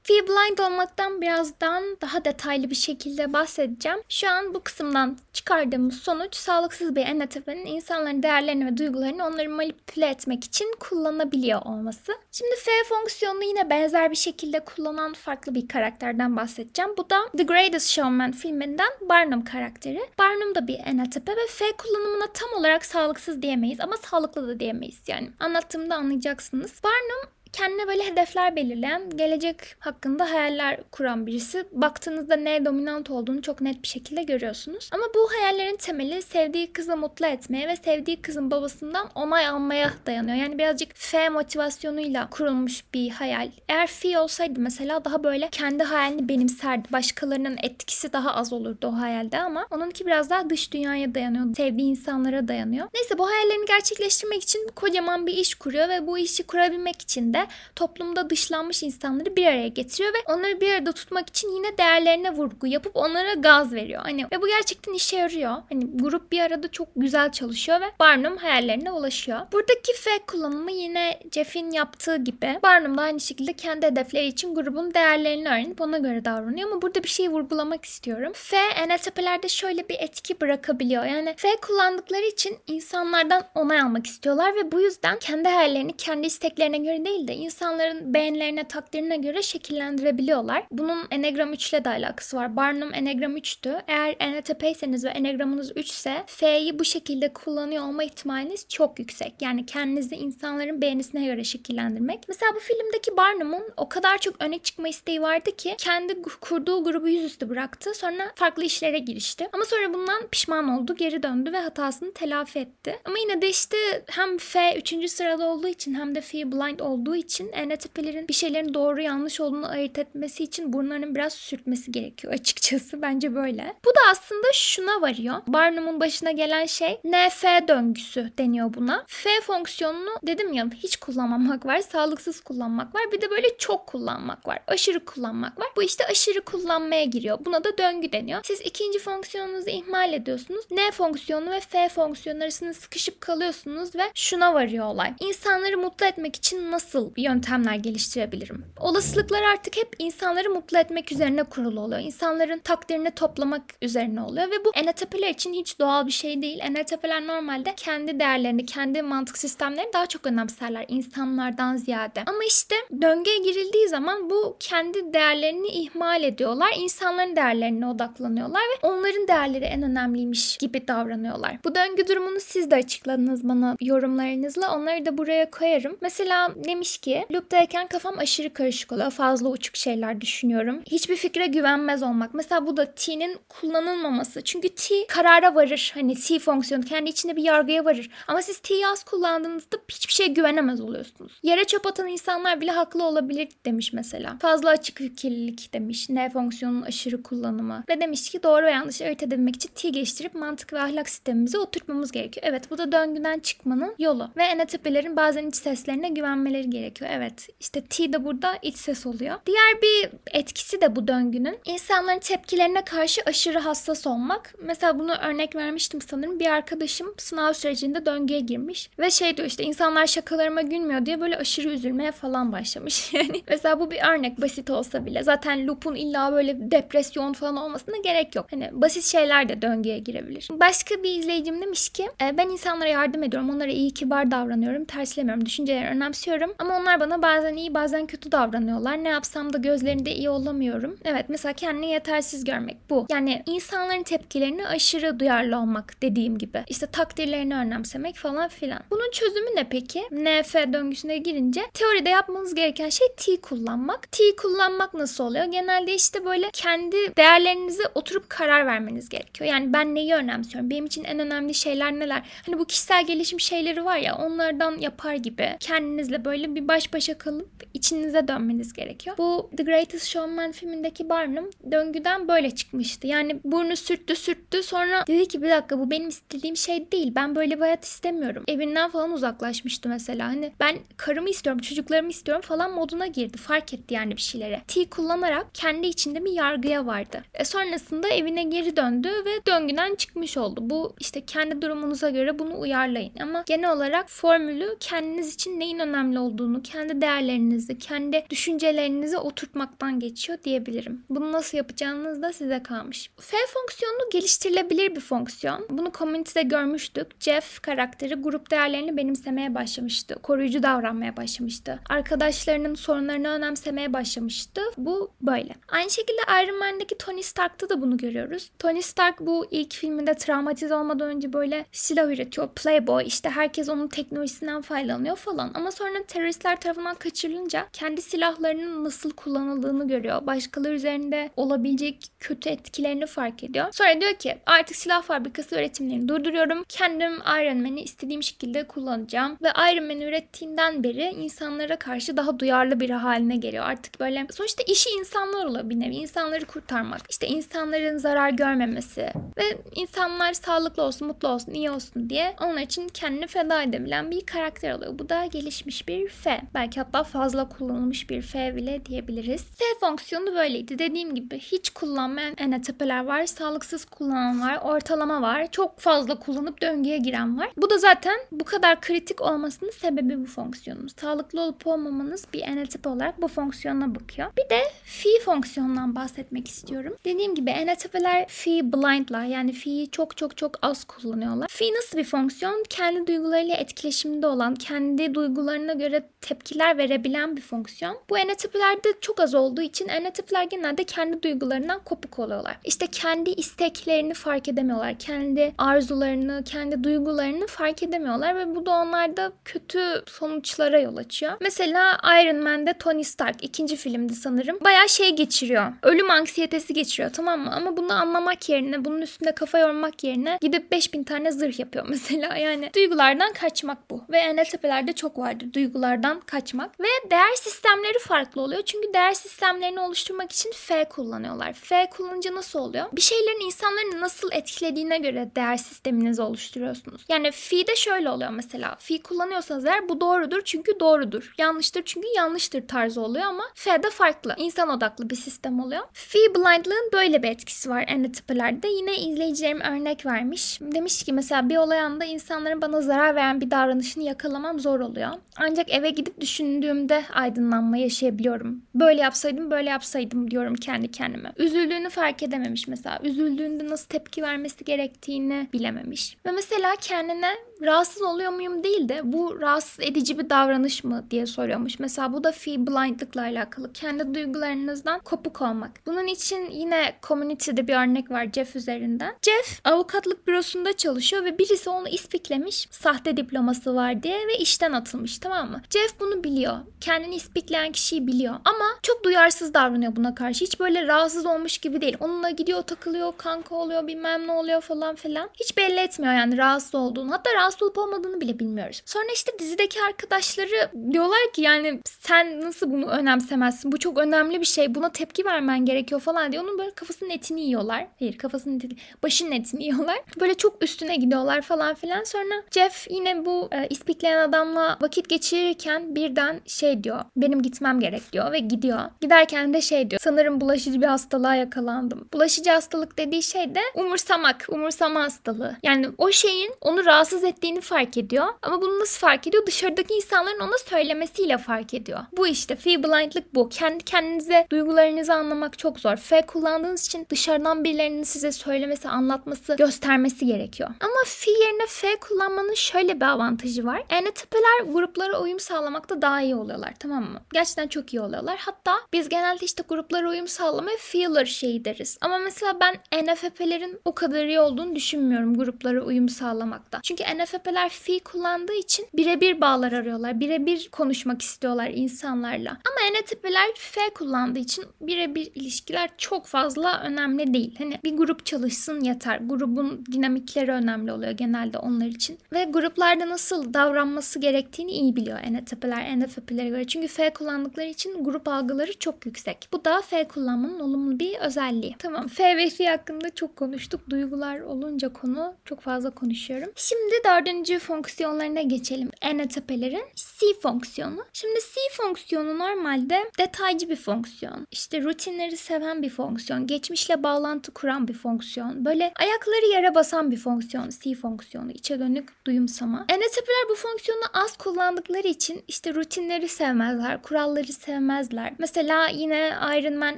A: Fee blind olmaktan birazdan daha detaylı bir şekilde bahsedeceğim. Şu an bu kısımdan çıkardığımız sonuç sağlıksız bir NLP'nin insanların değerlerini ve duygularını onları manipüle etmek için kullanabiliyor olması. Şimdi F fonksiyonunu yine benzer bir şekilde kullanan farklı bir karakterden bahsedeceğim. Bu da The Greatest Showman filminden Barnum karakteri. Barnum da bir NLP ve F kullanımına tam olarak sağlıksız diyemeyiz ama sağlıklı da diyemeyiz yani. Anlattığımda anlayacaksınız. Barnum kendine böyle hedefler belirleyen, gelecek hakkında hayaller kuran birisi. Baktığınızda ne dominant olduğunu çok net bir şekilde görüyorsunuz. Ama bu hayallerin temeli sevdiği kızı mutlu etmeye ve sevdiği kızın babasından onay almaya dayanıyor. Yani birazcık F motivasyonuyla kurulmuş bir hayal. Eğer F olsaydı mesela daha böyle kendi hayalini benimserdi. Başkalarının etkisi daha az olurdu o hayalde ama onunki biraz daha dış dünyaya dayanıyor. Sevdiği insanlara dayanıyor. Neyse bu hayallerini gerçekleştirmek için kocaman bir iş kuruyor ve bu işi kurabilmek için de toplumda dışlanmış insanları bir araya getiriyor ve onları bir arada tutmak için yine değerlerine vurgu yapıp onlara gaz veriyor. Hani ve bu gerçekten işe yarıyor. Hani grup bir arada çok güzel çalışıyor ve Barnum hayallerine ulaşıyor. Buradaki F kullanımı yine Jeff'in yaptığı gibi Barnum da aynı şekilde kendi hedefleri için grubun değerlerini öğrenip ona göre davranıyor ama burada bir şey vurgulamak istiyorum. F NLP'lerde şöyle bir etki bırakabiliyor. Yani F kullandıkları için insanlardan onay almak istiyorlar ve bu yüzden kendi hayallerini kendi isteklerine göre değil de de insanların beğenilerine, takdirine göre şekillendirebiliyorlar. Bunun Enneagram 3 ile de alakası var. Barnum Enneagram 3'tü. Eğer ENTP'yseniz ve Enneagramınız 3 ise F'yi bu şekilde kullanıyor olma ihtimaliniz çok yüksek. Yani kendinizi insanların beğenisine göre şekillendirmek. Mesela bu filmdeki Barnum'un o kadar çok öne çıkma isteği vardı ki kendi kurduğu grubu yüzüstü bıraktı. Sonra farklı işlere girişti. Ama sonra bundan pişman oldu, geri döndü ve hatasını telafi etti. Ama yine de işte hem F 3. sırada olduğu için hem de F blind olduğu için ENTP'lerin bir şeylerin doğru yanlış olduğunu ayırt etmesi için burnlarının biraz sürtmesi gerekiyor açıkçası. Bence böyle. Bu da aslında şuna varıyor. Barnum'un başına gelen şey NF döngüsü deniyor buna. F fonksiyonunu dedim ya hiç kullanmamak var, sağlıksız kullanmak var. Bir de böyle çok kullanmak var. Aşırı kullanmak var. Bu işte aşırı kullanmaya giriyor. Buna da döngü deniyor. Siz ikinci fonksiyonunuzu ihmal ediyorsunuz. N fonksiyonu ve F fonksiyonu arasında sıkışıp kalıyorsunuz ve şuna varıyor olay. İnsanları mutlu etmek için nasıl yöntemler geliştirebilirim. Olasılıklar artık hep insanları mutlu etmek üzerine kurulu oluyor. İnsanların takdirini toplamak üzerine oluyor ve bu NLP'ler için hiç doğal bir şey değil. NLP'ler normalde kendi değerlerini, kendi mantık sistemlerini daha çok önemserler insanlardan ziyade. Ama işte döngüye girildiği zaman bu kendi değerlerini ihmal ediyorlar. İnsanların değerlerine odaklanıyorlar ve onların değerleri en önemliymiş gibi davranıyorlar. Bu döngü durumunu siz de açıkladınız bana yorumlarınızla. Onları da buraya koyarım. Mesela demiş ki loop'tayken kafam aşırı karışık oluyor. Fazla uçuk şeyler düşünüyorum. Hiçbir fikre güvenmez olmak. Mesela bu da T'nin kullanılmaması. Çünkü T karara varır. Hani T fonksiyonu kendi içinde bir yargıya varır. Ama siz T'yi az kullandığınızda hiçbir şeye güvenemez oluyorsunuz. Yere çöp atan insanlar bile haklı olabilir demiş mesela. Fazla açık fikirlilik demiş. N fonksiyonunun aşırı kullanımı. Ve demiş ki doğru ve yanlışı ayırt edebilmek için T geliştirip mantık ve ahlak sistemimizi oturtmamız gerekiyor. Evet bu da döngüden çıkmanın yolu. Ve NLP'lerin bazen iç seslerine güvenmeleri gerekiyor. Evet işte T de burada iç ses oluyor. Diğer bir etkisi de bu döngünün insanların tepkilerine karşı aşırı hassas olmak. Mesela bunu örnek vermiştim sanırım. Bir arkadaşım sınav sürecinde döngüye girmiş ve şey diyor işte insanlar şakalarıma gülmüyor diye böyle aşırı üzülmeye falan başlamış. Yani mesela bu bir örnek basit olsa bile. Zaten loop'un illa böyle depresyon falan olmasına gerek yok. Hani basit şeyler de döngüye girebilir. Başka bir izleyicim demiş ki e, ben insanlara yardım ediyorum. Onlara iyi kibar davranıyorum. Terslemiyorum. Düşünceleri önemsiyorum. Ama onlar bana bazen iyi bazen kötü davranıyorlar. Ne yapsam da gözlerinde iyi olamıyorum. Evet mesela kendini yetersiz görmek bu. Yani insanların tepkilerini aşırı duyarlı olmak dediğim gibi. İşte takdirlerini önemsemek falan filan. Bunun çözümü ne peki? NF döngüsüne girince teoride yapmanız gereken şey T kullanmak. T kullanmak nasıl oluyor? Genelde işte böyle kendi değerlerinizi oturup karar vermeniz gerekiyor. Yani ben neyi önemsiyorum? Benim için en önemli şeyler neler? Hani bu kişisel gelişim şeyleri var ya onlardan yapar gibi kendinizle böyle bir baş başa kalıp içinize dönmeniz gerekiyor. Bu The Greatest Showman filmindeki Barnum döngüden böyle çıkmıştı. Yani burnu sürttü sürttü sonra dedi ki bir dakika bu benim istediğim şey değil. Ben böyle bir hayat istemiyorum. Evinden falan uzaklaşmıştı mesela. Hani ben karımı istiyorum, çocuklarımı istiyorum falan moduna girdi. Fark etti yani bir şeylere. T kullanarak kendi içinde bir yargıya vardı. E sonrasında evine geri döndü ve döngüden çıkmış oldu. Bu işte kendi durumunuza göre bunu uyarlayın. Ama genel olarak formülü kendiniz için neyin önemli olduğunu, kendi değerlerinizi, kendi düşüncelerinizi oturtmaktan geçiyor diyebilirim. Bunu nasıl yapacağınız da size kalmış. F fonksiyonu geliştirilebilir bir fonksiyon. Bunu community'de görmüştük. Jeff karakteri grup değerlerini benimsemeye başlamıştı. Koruyucu davranmaya başlamıştı. Arkadaşlarının sorunlarını önemsemeye başlamıştı. Bu böyle. Aynı şekilde Iron Man'deki Tony Stark'ta da bunu görüyoruz. Tony Stark bu ilk filminde travmatize olmadan önce böyle silah üretiyor. Playboy işte herkes onun teknolojisinden faydalanıyor falan. Ama sonra teröristler tarafından kaçırılınca kendi silahlarının nasıl kullanıldığını görüyor. Başkaları üzerinde olabilecek kötü etkilerini fark ediyor. Sonra diyor ki artık silah fabrikası üretimlerini durduruyorum. Kendim Iron Man'i istediğim şekilde kullanacağım. Ve Iron Man'i ürettiğinden beri insanlara karşı daha duyarlı biri haline geliyor. Artık böyle sonuçta işi insanlar oluyor bir nevi. İnsanları kurtarmak. İşte insanların zarar görmemesi ve insanlar sağlıklı olsun, mutlu olsun, iyi olsun diye onlar için kendini feda edebilen bir karakter oluyor. Bu da gelişmiş bir Belki hatta fazla kullanılmış bir F bile diyebiliriz. F fonksiyonu böyleydi. Dediğim gibi hiç kullanmayan NLP'ler var, sağlıksız kullanan var, ortalama var, çok fazla kullanıp döngüye giren var. Bu da zaten bu kadar kritik olmasının sebebi bu fonksiyonun. Sağlıklı olup olmamanız bir NLP olarak bu fonksiyona bakıyor. Bir de Phi fonksiyonundan bahsetmek istiyorum. Dediğim gibi NLP'ler Phi blindlar yani Phi'yi çok çok çok az kullanıyorlar. Phi nasıl bir fonksiyon? Kendi duygularıyla etkileşimde olan, kendi duygularına göre tepkiler verebilen bir fonksiyon. Bu NLP'lerde çok az olduğu için NLP'ler genelde kendi duygularından kopuk oluyorlar. İşte kendi isteklerini fark edemiyorlar. Kendi arzularını, kendi duygularını fark edemiyorlar ve bu da onlarda kötü sonuçlara yol açıyor. Mesela Iron Man'de Tony Stark ikinci filmdi sanırım. Bayağı şey geçiriyor. Ölüm anksiyetesi geçiriyor tamam mı? Ama bunu anlamak yerine, bunun üstünde kafa yormak yerine gidip 5000 tane zırh yapıyor mesela. Yani duygulardan kaçmak bu. Ve NLP'lerde çok vardır duygulardan kaçmak. Ve değer sistemleri farklı oluyor. Çünkü değer sistemlerini oluşturmak için F kullanıyorlar. F kullanınca nasıl oluyor? Bir şeylerin insanları nasıl etkilediğine göre değer sisteminizi oluşturuyorsunuz. Yani Fi'de şöyle oluyor mesela. Fi kullanıyorsanız eğer bu doğrudur çünkü doğrudur. Yanlıştır çünkü yanlıştır tarzı oluyor ama F'de farklı. İnsan odaklı bir sistem oluyor. Fi blindlığın böyle bir etkisi var NLP'lerde. Yine izleyicilerim örnek vermiş. Demiş ki mesela bir olay anda insanların bana zarar veren bir davranışını yakalamam zor oluyor. Ancak eve gidip gidip düşündüğümde aydınlanma yaşayabiliyorum. Böyle yapsaydım böyle yapsaydım diyorum kendi kendime. Üzüldüğünü fark edememiş mesela. Üzüldüğünde nasıl tepki vermesi gerektiğini bilememiş. Ve mesela kendine rahatsız oluyor muyum değil de bu rahatsız edici bir davranış mı diye soruyormuş. Mesela bu da fee blindlıkla alakalı. Kendi duygularınızdan kopuk olmak. Bunun için yine community'de bir örnek var Jeff üzerinden. Jeff avukatlık bürosunda çalışıyor ve birisi onu ispiklemiş sahte diploması var diye ve işten atılmış tamam mı? Jeff bunu biliyor. Kendini ispikleyen kişiyi biliyor. Ama çok duyarsız davranıyor buna karşı. Hiç böyle rahatsız olmuş gibi değil. Onunla gidiyor takılıyor kanka oluyor bilmem ne oluyor falan filan. Hiç belli etmiyor yani rahatsız olduğunu. Hatta rahatsız olup olmadığını bile bilmiyoruz. Sonra işte dizideki arkadaşları diyorlar ki yani sen nasıl bunu önemsemezsin? Bu çok önemli bir şey. Buna tepki vermen gerekiyor falan diye. Onun böyle kafasının etini yiyorlar. Hayır kafasının etini, başının etini yiyorlar. Böyle çok üstüne gidiyorlar falan filan. Sonra Jeff yine bu e, ispikleyen adamla vakit geçirirken birden şey diyor. Benim gitmem gerek diyor ve gidiyor. Giderken de şey diyor. Sanırım bulaşıcı bir hastalığa yakalandım. Bulaşıcı hastalık dediği şey de umursamak, umursama hastalığı. Yani o şeyin onu rahatsız ettiğini fark ediyor. Ama bunu nasıl fark ediyor? Dışarıdaki insanların ona söylemesiyle fark ediyor. Bu işte fee blindlık bu. Kendi kendinize duygularınızı anlamak çok zor. F kullandığınız için dışarıdan birilerinin size söylemesi, anlatması, göstermesi gerekiyor. Ama fi yerine F kullanmanın şöyle bir avantajı var. ENTP'ler gruplara uyum sağlamakta daha iyi oluyorlar tamam mı? Gerçekten çok iyi oluyorlar. Hatta biz genelde işte gruplara uyum sağlamaya feeler şeyi deriz. Ama mesela ben NFP'lerin o kadar iyi olduğunu düşünmüyorum gruplara uyum sağlamakta. Çünkü NFP'ler fi kullandığı için birebir bağlar arıyorlar. Birebir konuşmak istiyorlar insanlarla. Ama ENTP'ler F kullandığı için birebir ilişkiler çok fazla önemli değil. Hani bir grup çalışsın yeter. Grubun dinamikleri önemli oluyor genelde onlar için. Ve gruplarda nasıl davranması gerektiğini iyi biliyor ENTP'ler NFP'lere göre. Çünkü F kullandıkları için grup algıları çok yüksek. Bu da F kullanmanın olumlu bir özelliği. Tamam F ve F hakkında çok konuştuk. Duygular olunca konu çok fazla konuşuyorum. Şimdi dördüncü fonksiyonlarına geçelim. ENTP'lerin C fonksiyonu. Şimdi C fonksiyonu normalde detaycı bir fonksiyon. İşte rutinleri seven bir fonksiyon. Geçmişle bağlantı kuran bir fonksiyon. Böyle ayakları yere basan bir fonksiyon. C fonksiyonu. içe dönük duyumsama. ENTP'ler bu fonksiyonu az kullandıkları için işte rutinleri sevmezler. Kuralları sevmezler. Mesela yine Iron Man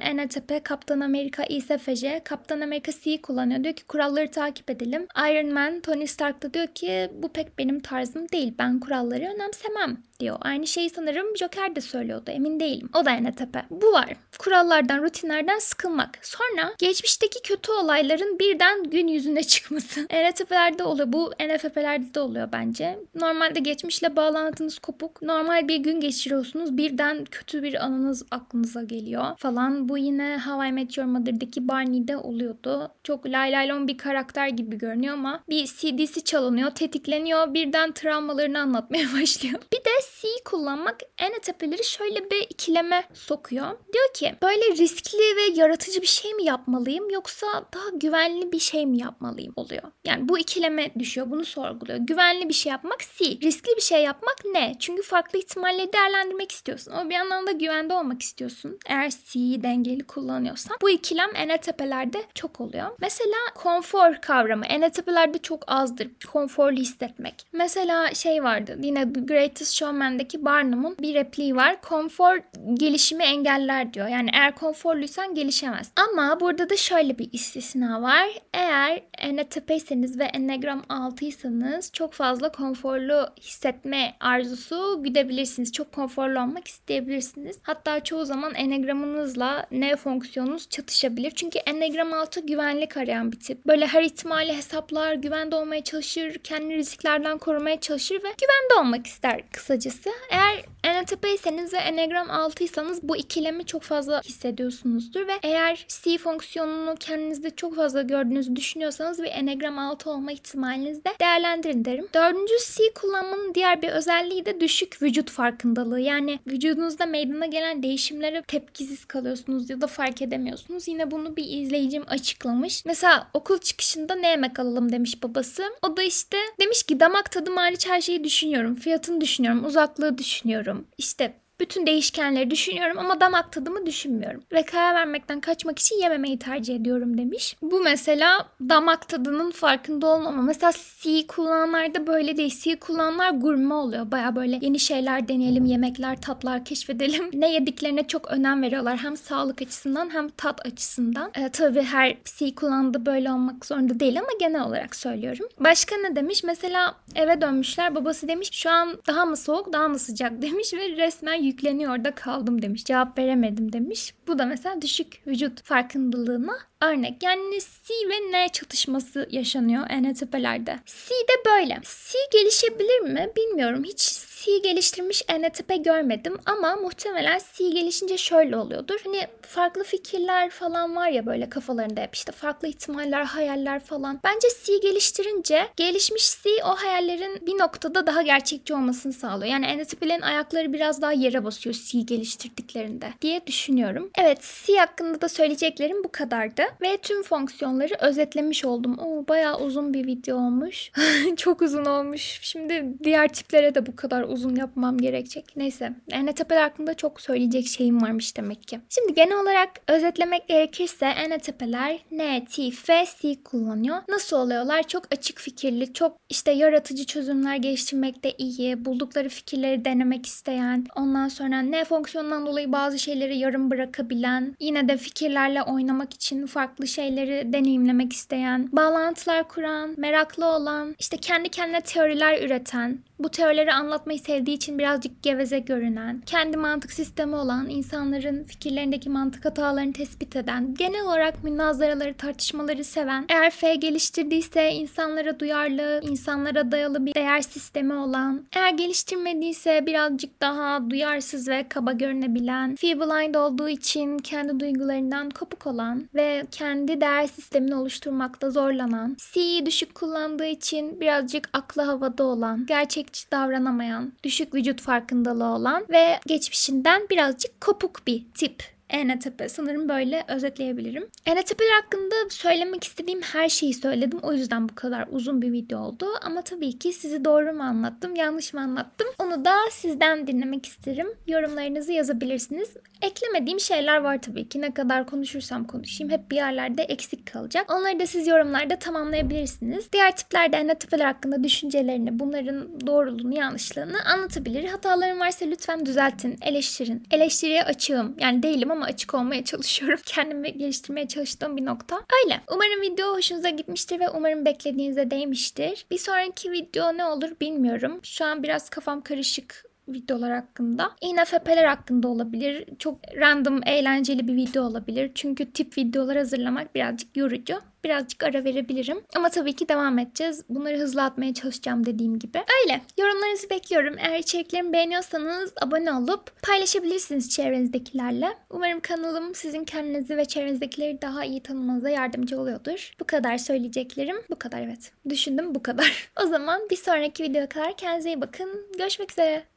A: ENTP, Kaptan Amerika ISFJ, Kaptan Amerika C kullanıyor. Diyor ki kuralları takip edelim. Iron Man Tony Stark da diyor ki bu pek benim tarzım değil. Ben kuralları önemsemem diyor. Aynı şeyi sanırım Joker de söylüyordu. Emin değilim. O da ENTP. Bu var. Kurallardan, rutinlerden sıkılmak. Sonra geçmişteki kötü olayların birden gün yüzüne çıkması. ENTP'lerde oluyor. Bu NFP'lerde de oluyor bence. Normalde geçmişle bağlantınız kopuk. Normal bir gün geçiriyorsunuz. Birden kötü bir anınız aklınıza geliyor falan. Bu yine How I Met Your Mother'daki Barney'de oluyordu. Çok lay lay lon bir karakter gibi görünüyor ama bir CD'si çalınıyor, tetikleniyor. Birden travmalarını anlatmaya başlıyor. Bir de C kullanmak ENTP'leri şöyle bir ikileme sokuyor. Diyor ki böyle riskli ve yaratıcı bir şey mi yapmalıyım yoksa daha güvenli bir şey mi yapmalıyım oluyor. Yani bu ikileme düşüyor bunu sorguluyor. Güvenli bir şey yapmak C. Riskli bir şey yapmak ne? Çünkü farklı ihtimalleri değerlendirmek istiyorsun. Ama bir yandan da güvende olmak istiyorsun. Eğer C'yi dengeli kullanıyorsan. Bu ikilem ENTP'lerde çok oluyor. Mesela konfor kavramı ENTP'lerde çok azdır. Konforlu hissetmek. Mesela şey vardı yine The Greatest Showman'daki Barnum'un bir repliği var. Konfor gelişimi engeller diyor. Yani eğer konforluysan gelişemez. Ama burada da şöyle bir istisna var. Eğer ENTP'yseniz ve Enneagram 6'ysanız çok fazla konforlu hissetme arzusu güdebilirsiniz. Çok konforlu olmak isteyebilirsiniz. Hatta çoğu zaman Enneagram'ınızla ne fonksiyonunuz çatışabilir. Çünkü Enneagram 6 güvenlik arayan bir tip. Böyle her ihtimali hesaplar, güvende olmaya çalışır, kendini risklerden korumaya çalışır ve güvende olmak ister kısacası. Eğer ENTP'yseniz ve Enneagram 6'ysanız bu ikilemi çok fazla hissediyorsunuzdur ve eğer C fonksiyonunu kendinizde çok fazla gördüğünüzü düşünüyorsanız bir Enneagram 6 olma ihtimalinizi de değerlendirin derim. Dördüncü C kullanmanın diğer bir özelliği de düşük vücut farkındalığı. Yani vücudunuzda meydana gelen değişimlere tepkisiz kalıyorsunuz ya da fark edemiyorsunuz. Yine bunu bir izleyicim açıklamış. Mesela okul çıkışında ne yemek alalım demiş babası. O da işte demiş ki damak tadım hariç her şeyi düşünüyorum. Fiyatını düşünüyorum. Uzaklığı düşünüyorum. İşte Bütün değişkenleri düşünüyorum ama damak tadımı düşünmüyorum. Ve karar vermekten kaçmak için yememeyi tercih ediyorum demiş. Bu mesela damak tadının farkında olmama. Mesela C kullananlarda böyle değil. C kullananlar gurme oluyor. Baya böyle yeni şeyler deneyelim, yemekler, tatlar keşfedelim. Ne yediklerine çok önem veriyorlar. Hem sağlık açısından hem tat açısından. Ee, tabii her C kullandığı böyle olmak zorunda değil ama genel olarak söylüyorum. Başka ne demiş? Mesela eve dönmüşler. Babası demiş şu an daha mı soğuk daha mı sıcak demiş ve resmen yükleniyor orada kaldım demiş. Cevap veremedim demiş. Bu da mesela düşük vücut farkındalığına örnek. Yani C ve N çatışması yaşanıyor ENTP'lerde. C de böyle. C gelişebilir mi bilmiyorum. Hiç C geliştirmiş ENTP görmedim ama muhtemelen C gelişince şöyle oluyordur. Hani farklı fikirler falan var ya böyle kafalarında hep işte farklı ihtimaller, hayaller falan. Bence C geliştirince gelişmiş C o hayallerin bir noktada daha gerçekçi olmasını sağlıyor. Yani ENTP'lerin ayakları biraz daha yere basıyor C geliştirdiklerinde diye düşünüyorum. Evet C hakkında da söyleyeceklerim bu kadardı. Ve tüm fonksiyonları özetlemiş oldum. Oo, bayağı uzun bir video olmuş. Çok uzun olmuş. Şimdi diğer tiplere de bu kadar uzun yapmam gerekecek. Neyse. ENTP'ler hakkında çok söyleyecek şeyim varmış demek ki. Şimdi genel olarak özetlemek gerekirse ENTP'ler N, T, F, C kullanıyor. Nasıl oluyorlar? Çok açık fikirli, çok işte yaratıcı çözümler geliştirmekte iyi, buldukları fikirleri denemek isteyen, ondan sonra N fonksiyonundan dolayı bazı şeyleri yarım bırakabilen, yine de fikirlerle oynamak için farklı şeyleri deneyimlemek isteyen, bağlantılar kuran, meraklı olan, işte kendi kendine teoriler üreten, bu teorileri anlatmayı sevdiği için birazcık geveze görünen, kendi mantık sistemi olan, insanların fikirlerindeki mantık hatalarını tespit eden, genel olarak münazaraları, tartışmaları seven, eğer F geliştirdiyse insanlara duyarlı, insanlara dayalı bir değer sistemi olan, eğer geliştirmediyse birazcık daha duyarsız ve kaba görünebilen, feeblind olduğu için kendi duygularından kopuk olan ve kendi değer sistemini oluşturmakta zorlanan, C'yi düşük kullandığı için birazcık aklı havada olan, gerçekçi davranamayan, düşük vücut farkındalığı olan ve geçmişinden birazcık kopuk bir tip ENTP sanırım böyle özetleyebilirim. ENTP'ler hakkında söylemek istediğim her şeyi söyledim. O yüzden bu kadar uzun bir video oldu. Ama tabii ki sizi doğru mu anlattım, yanlış mı anlattım? Onu da sizden dinlemek isterim. Yorumlarınızı yazabilirsiniz. Eklemediğim şeyler var tabii ki. Ne kadar konuşursam konuşayım hep bir yerlerde eksik kalacak. Onları da siz yorumlarda tamamlayabilirsiniz. Diğer tiplerde ENTP'ler hakkında düşüncelerini, bunların doğruluğunu, yanlışlığını anlatabilir. Hatalarım varsa lütfen düzeltin, eleştirin. Eleştiriye açığım. Yani değilim ama açık olmaya çalışıyorum. Kendimi geliştirmeye çalıştığım bir nokta. Öyle. Umarım video hoşunuza gitmiştir ve umarım beklediğinize değmiştir. Bir sonraki video ne olur bilmiyorum. Şu an biraz kafam karışık videolar hakkında. INFP'ler hakkında olabilir. Çok random, eğlenceli bir video olabilir. Çünkü tip videolar hazırlamak birazcık yorucu. Birazcık ara verebilirim. Ama tabii ki devam edeceğiz. Bunları hızlı atmaya çalışacağım dediğim gibi. Öyle. Yorumlarınızı bekliyorum. Eğer içeriklerimi beğeniyorsanız abone olup paylaşabilirsiniz çevrenizdekilerle. Umarım kanalım sizin kendinizi ve çevrenizdekileri daha iyi tanımanıza yardımcı oluyordur. Bu kadar söyleyeceklerim. Bu kadar evet. Düşündüm bu kadar. O zaman bir sonraki videoya kadar kendinize iyi bakın. Görüşmek üzere.